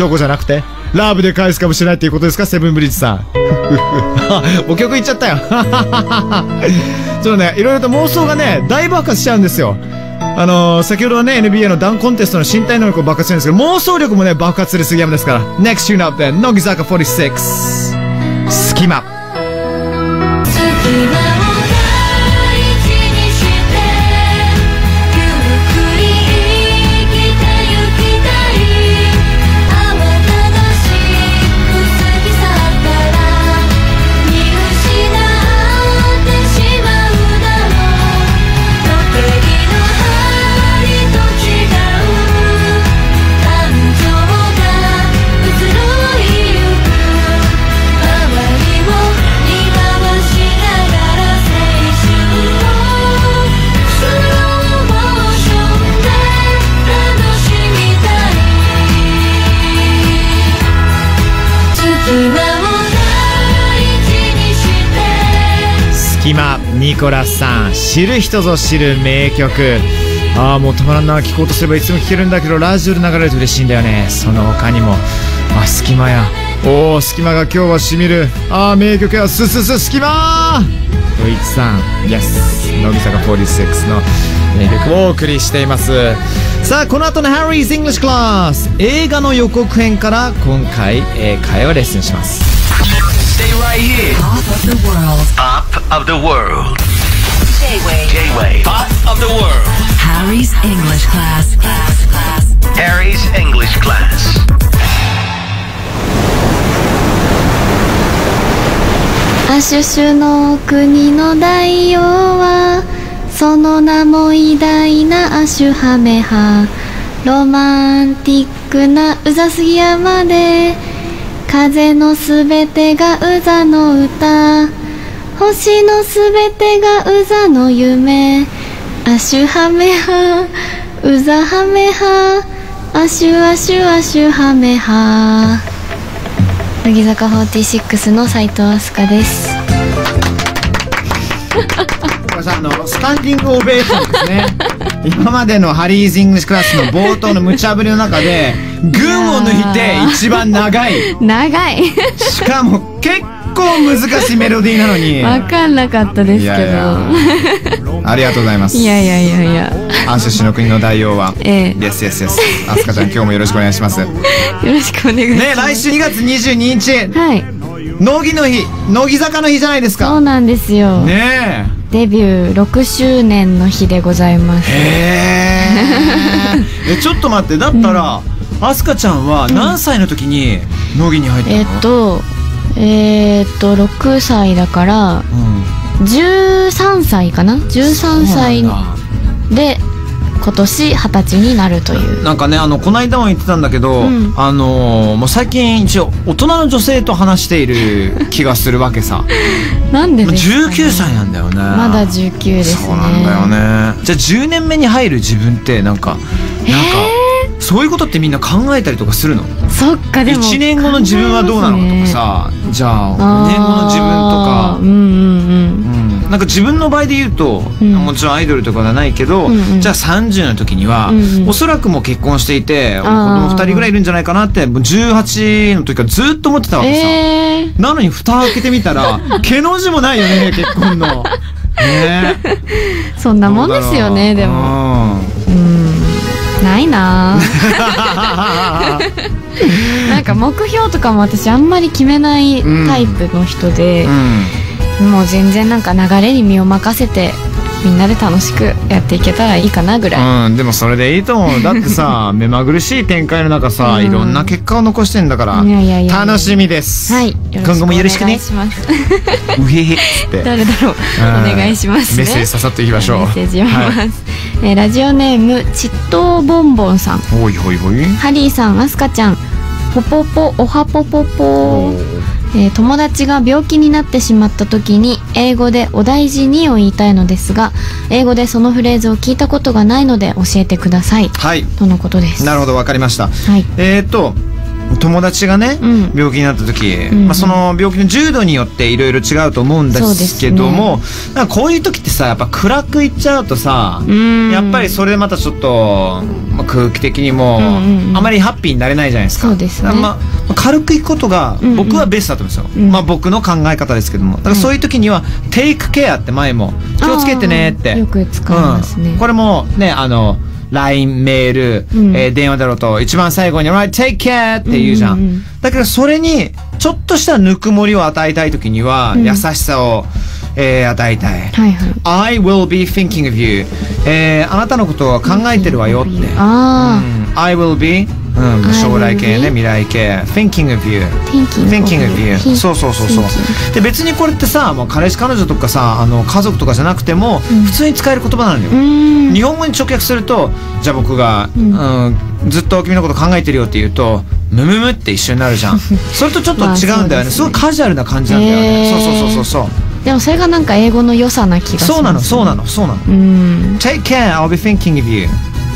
チョコじゃなくて？ラブで返すかもしれないっていうことですか？セブンブリッジさん。お曲いっちゃったよ。ちょっとね、いろいろと妄想がね、大爆発しちゃうんですよ。あのー、先ほどはね、NBA のダウンコンテストの身体能力を爆発してるんですけど、妄想力もね、爆発する杉山ですから。NEXT tune up で乃木坂46。隙間。隙間ニコラスさん知る人ぞ知る名曲。ああもうたまらんな聞こうとすればいつも聴けるんだけどラジオで流れると嬉しいんだよね。その他にも。あ隙間や。おお隙間が今日はしみる。ああ名曲やすすす隙間。ドイツさん。Yes 乃木坂46の名曲をお送りしています。さあこの後の Harry's English Class 映画の予告編から今回英会話レッスンします。Right here. Top of the world. Top of the world. J-Way. J-Way. Top of the world. Harry's English class. Class. Class. Harry's English class. アシュシュの国の大王はその名も偉大なアシュハメハロマンティックなウザスギ山で風のすべてがウザの歌。星のすべてがウザの夢。アシュハメハウザハメハアシュアシュアシュハメハ乃木坂46の斉藤飛鳥です。これさあのスタンディングオベーションですね。今までの Harry's English Class の冒頭の無茶ぶりの中で群を抜いて一番長い。長い。しかも結構難しいメロディーなのに。わかんなかったですけど。いやいや。ありがとうございます。いやいやいやいや。アンシュシの国の大王は。ええ。Yes yes yes アスカちゃん今日もよろしくお願いします。ね よろしくお願いします。来週2月22日。はい。乃木の日乃木坂の日じゃないですか。そうなんですよ、ねデビュー6周年の日でございます。えへええちょっと待ってだったら、アスカちゃんは何歳の時に乃木に入ったの？えっとえーっと6歳だからうん。13歳かな？13歳で今年二十歳になるという。なんかねあのこの間も言ってたんだけど、うん。あのーもう最近一応大人の女性と話している気がするわけさ。なんででね、19歳なんだよね。まだ19ですね。そうなんだよね。じゃあ10年目に入る自分ってなんかなんか、そういうことってみんな考えたりとかするの？そっかでも1年後の自分はどうなのとかさ。じゃあ5年後の自分なんか自分の場合で言うと、うん。もちろんアイドルとかではないけど、うんうん。じゃあ30の時には、うんうん。おそらくもう結婚していて子あー。供2人ぐらいいるんじゃないかなってもう18の時からずっと思ってたわけさ、えー、なのに蓋開けてみたら 毛の字もないよね結婚の。ね。そんなもんですよねでも。も。うん。ないな。う んなんか目標とかも私あんまり決めないタイプの人で、もう全然なんか流れに身を任せてみんなで楽しくやっていけたらいいかなぐらい、うん、でもそれでいいと思う。だってさ、目まぐるしい展開の中さ、うん。いろんな結果を残してんだから、楽しみです。はい。今後もよろしくねお願い。します。うへへって。誰だろう。うん。お願いしますね。メッセージ刺さっていきましょう。メッセージ読みます、はい。えーラジオネームちっとうボンボンさん。ほいほいほい。ハリーさんアスカちゃん。ポポポおはポポポえー友達が病気になってしまった時に英語で「お大事に」を言いたいのですが英語でそのフレーズを聞いたことがないので教えてくださいはい。とのことですなるほど、わかりました。はいえーっと、友達がね、うん。病気になった時、んまあ、その病気の重度によっていろいろ違うと思うんですけども、なんかこういう時ってさやっぱ暗くいっちゃうとさ、ん。やっぱりそれでまたちょっと、まあ、空気的にも、うんうんうん。あまりハッピーになれないじゃないですか。すね。まあ、軽くいくことがんうん。僕はベストだと思うんですよ、うん。まあ、僕の考え方ですけども。だからそういう時には「テイクケア」って前も「気をつけてね」って。よく使いますね。うん。これもねあの LINE メール、うん。えー電話だろうと一番最後に「Right, take care」って言うじゃん,、うんうんうん。だけどそれにちょっとしたぬくもりを与えたい時には、ん。優しさを、えー与えたい、はいはい。I will be thinking of you、えーあなたのことを考えてるわよって、あうん I will be、うん、将来系 will ね未来系 thinking of you. あ thinking of you. そうそうそうそう。で別にこれってさもう彼氏彼女とかさあの家族とかじゃなくても、普通に使える言葉なのよ、日本語に直訳するとじゃあ僕が、うん。ずっと君のこと考えてるよって言うとムムムって一緒になるじゃん。それとちょっと違うんだよね,、すごいカジュアルな感じなんだよね、そうそうそうそうそう。でもそれがなんか英語の良さな気がすそうなのそうなのそうなの。うん。Take care I'll be thinking of you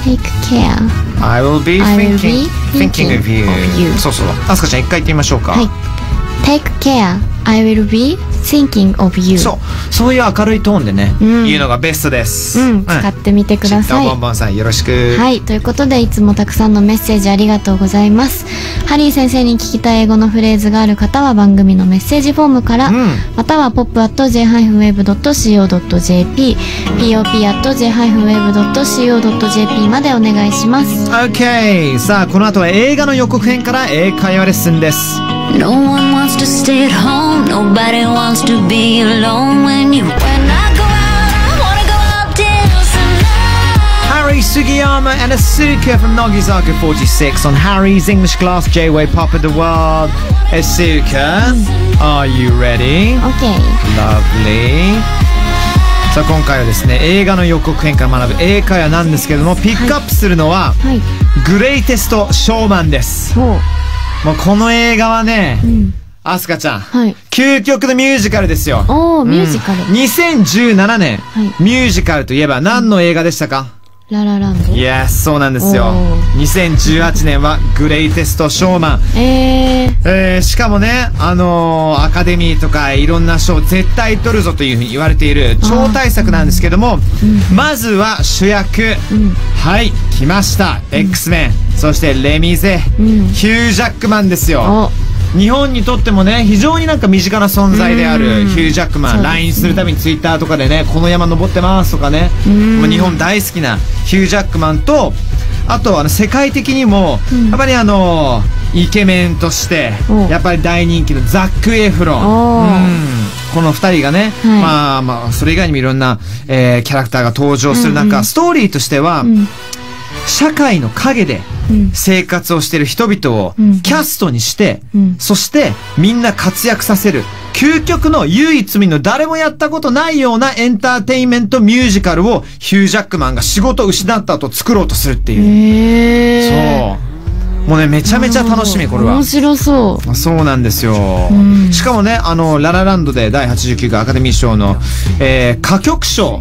take care I will be thinking, thinking of you. of you そうそう。アスカちゃん一回言ってみましょうか。はい take care I will be thinking of you そう。そういう明るいトーンでね、うん言うのがベストです。うん使ってみてくださいチッタボンボンさんよろしく。はい。ということで、いつもたくさんのメッセージありがとうございます。ハリー先生に聞きたい英語のフレーズがある方は番組のメッセージフォームから、うんまたは pop.j-wave.co.jp、pop.j-wave.co.jp までお願いします。OK! さあ、この後は映画の予告編から英会話レッスンです。No one wants to stay at home. Nobody wants to be alone when you. When I go out, I wanna go out dancing. Harry Sugiyama and Asuka from Nogizaka 46 on Harry's English class J-Way Pop of the World. Asuka, are you ready? OK。 Lovely さあ今回はですね映画の予告編から学ぶ英会話なんですけどもピックアップするのは、はい。グレイテストショーマンですほう。 もうこの映画はね、ん。アスカちゃん、はい。究極のミュージカルですよ。おー、ミュージカル。うん2017年、はい。ミュージカルといえば何の映画でしたか、ララランド。Yes そうなんですよ。おー。2018年はグレイテストショーマン。えー。えーしかもね、あのーアカデミーとかいろんな賞絶対取るぞというふうに言われている超大作なんですけども、まずは主役、はい来ました、X メンそしてレミゼ、ん。ヒュージャックマンですよ。お、日本にとってもね非常になんか身近な存在であるうん。ヒュージャックマン、そうですね。LINE するたびに Twitter とかでねこの山登ってますとかね、ん。もう日本大好きなヒュージャックマンとあとあの世界的にも、やっぱりあのイケメンとしてお。やっぱり大人気のザック・エフロン、この二人がね、はい。まあまあそれ以外にもいろんな、えーキャラクターが登場する中、ストーリーとしては、ん。社会の陰でうん生活をしている人々をうんキャストにして、うんそしてみんな活躍させる究極の唯一無二の誰もやったことないようなエンターテインメントミュージカルをヒュージャックマンが仕事を失った後作ろうとするっていう。えー。そう。もうね、めちゃめちゃ楽しみ、これは面。白そう。そうなんですよ。んしかもね、あの、ララランドで第89回アカデミー賞の、えー、歌曲賞を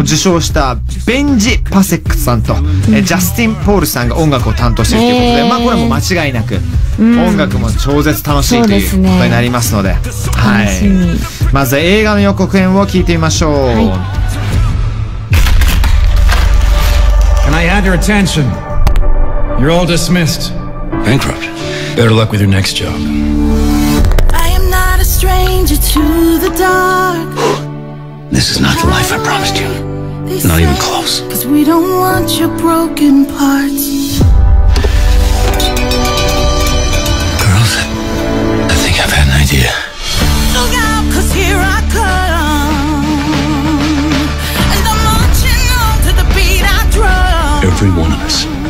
受賞したベンジ・パセックさんと、えージャスティン・ポールさんが音楽を担当しているということで、へーまあこれも間違いなく、ん音楽も超絶楽しいということになりますので、は楽しみい。まずは映画の予告編を聞いてみましょう。Can I have your attention? You're all dismissed. Bankrupt. Better luck with your next job. I am not a stranger to the dark. This is not the life I promised you. Not even close. Cause we don't want your broken parts. Girls, I think I've had an idea. Look out, cause here I come.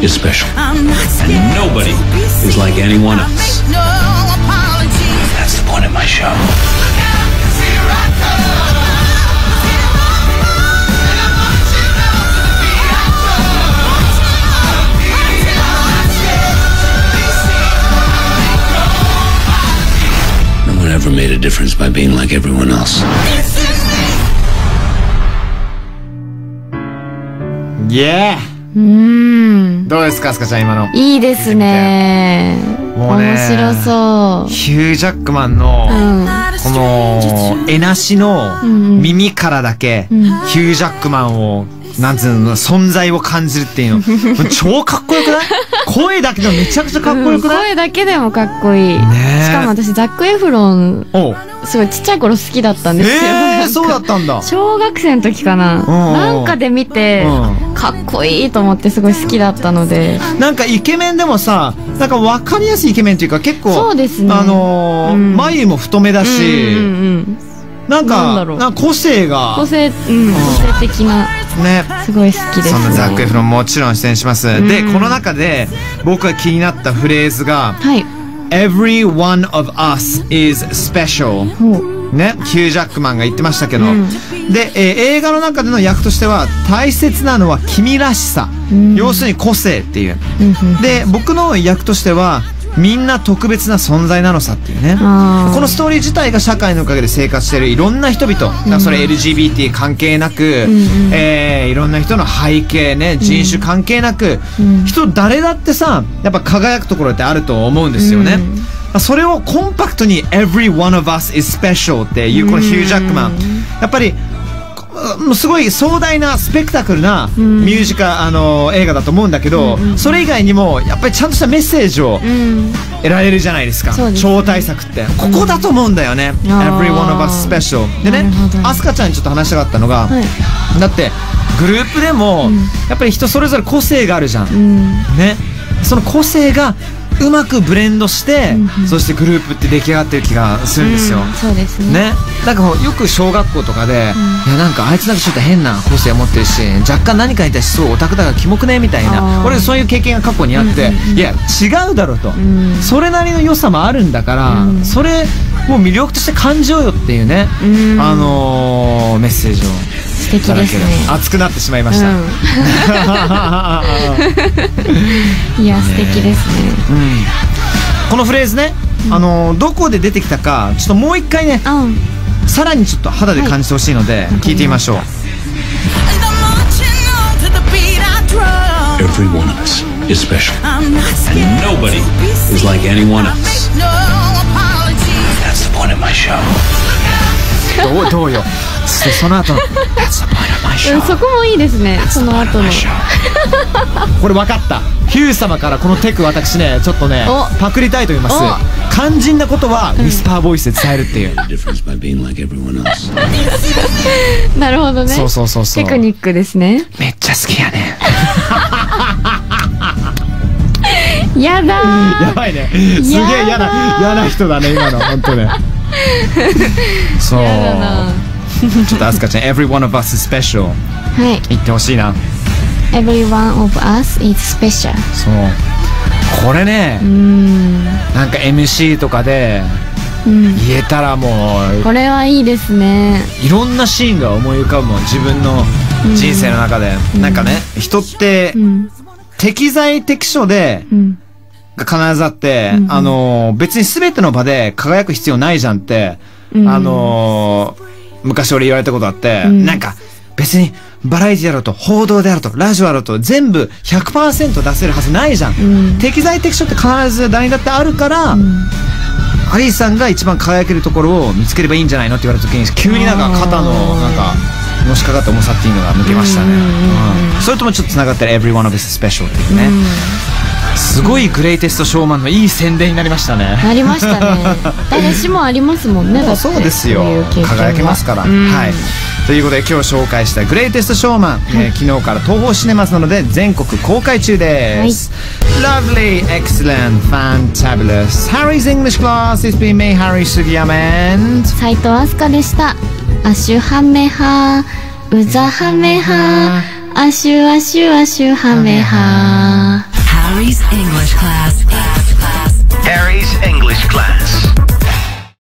is special. And nobody is like anyone else. That's the point of my show. No one ever made a difference by being like everyone else. Yeah. Mm. どうですか、アスカちゃん、今の？いいですね。もうね面白そヒュー・ジャックマンの。この、えなしのん耳からだけ、ヒュー・ジャックマンを、なんつうの、存在を感じるっていうの。超かっこよくない？声だけでもめちゃくちゃかっこよくうんない、声だけでもかっこいい。ねえしかも私、ザック・エフロン、すごいちっちゃい頃好きだったんですよ。ええー、そうだったんだ。小学生の時かな。んうんなんかで見て、かっこいいと思ってすごい好きだったので。なんかイケメンでもさ、なんか分かりやすいイケメンっていうか結構、そうですねあのーうん眉も太めだし、うんうんうん。なんか、なんだろうなんか個性が個、性、うん、個性的な、ね。すごい好きです、ね。そんなザック・エフロンもちろん出演します。で、この中で僕が気になったフレーズが、はい。Every one of us is special. ね、ヒュー・ジャックマンが言ってましたけど、で、えー映画の中での役としては大切なのは君らしさ、要するに個性っていう、で僕の役としてはみんな特別な存在なのさっていうね。このストーリー自体が社会のおかげで生活しているいろんな人々、だからそれ LGBT 関係なく、えーいろんな人の背景ね人種関係なく、人誰だってさやっぱ輝くところってあると思うんですよね、それをコンパクトに Every one of us is special っていうこのヒュー・ジャックマン。やっぱりすごい壮大なスペクタクルなミュージカ、あの映画だと思うんだけど、それ以外にもやっぱりちゃんとしたメッセージをうん。得られるじゃないですか。そうですね。超大作って。ここだと思うんだよね、Every one of us special でねなるほど。アスカちゃんにちょっと話したかったのが、はい。だってグループでも、やっぱり人それぞれ個性があるじゃん、うん。ね。その個性がうまくブレンドして、そしてグループって出来上がってる気がするんですよ、うんそうですね。ね、なんかよく小学校とかで、いやなんかあいつなんかちょっと変な個性を持ってるし若干何かに対してすごいオタクだからキモくねみたいな俺そういう経験が過去にあって、いや違うだろうと、ん。それなりの良さもあるんだから、それもう魅力として感じようよっていうね、うん。あのーメッセージを素敵ですね。熱くなってしまいました、うん、いや素敵ですね,ね、うん、このフレーズね、うん、あのどこで出てきたかちょっともう一回ね、うん、さらにちょっと肌で感じてほしいので、はい、聞いてみましょう。Everyone else is special. And nobody is like anyone else. That's the point of my show. ど うどうよ。そその後のそこもいいですね。その後の。これ分かったヒュー様からこのテク私ねちょっとねおパクりたいと思います肝心なことはウィスパーボイスで伝えるっていう、everyone else. なるほどね。そうそうそうそうテクニックですね。めっちゃ好きやねやだやばいねすげえ嫌な嫌な人だね今の本当ね そうー。やだな。ちょっとアスカちゃん Every one of us is special はい。言ってほしいな Every one of us is special. そうこれねうん。なんか MC とかでうん。言えたらもうこれはいいですね。いろんなシーンが思い浮かぶもん自分の人生の中で、なんかね人ってうん。適材適所でうん。が必ずあって、あのー別に全ての場で輝く必要ないじゃんって、うんあのー昔俺言われたことあって、ん。なんか別にバラエティだろうと報道であるとラジオだろうと全部100%出せるはずないじゃん、ん。適材適所って必ず誰にだってあるから、アリーさんが一番輝けるところを見つければいいんじゃないのって言われた時に急になんか肩のなんかのしかかった重さっていうのが抜けましたね、うんそれともちょっと繋がってる Every one of us special っていうね、すごいグレイテストショーマンのいい宣伝になりましたね。なりましたね。誰しもありますもんね。そうですよ。輝けますから、うん。はい。ということで今日紹介したグレイテストショーマン、えー昨日から東宝シネマズなどで全国公開中です、Lovely, excellent, fantabulous. Harry's English class It's been me, Harry Sugiyama and 斉藤飛鳥でした。アシュハメハ、ウザハメハ、アシュアシュアシュハメハ。English class. class, class. Harry's English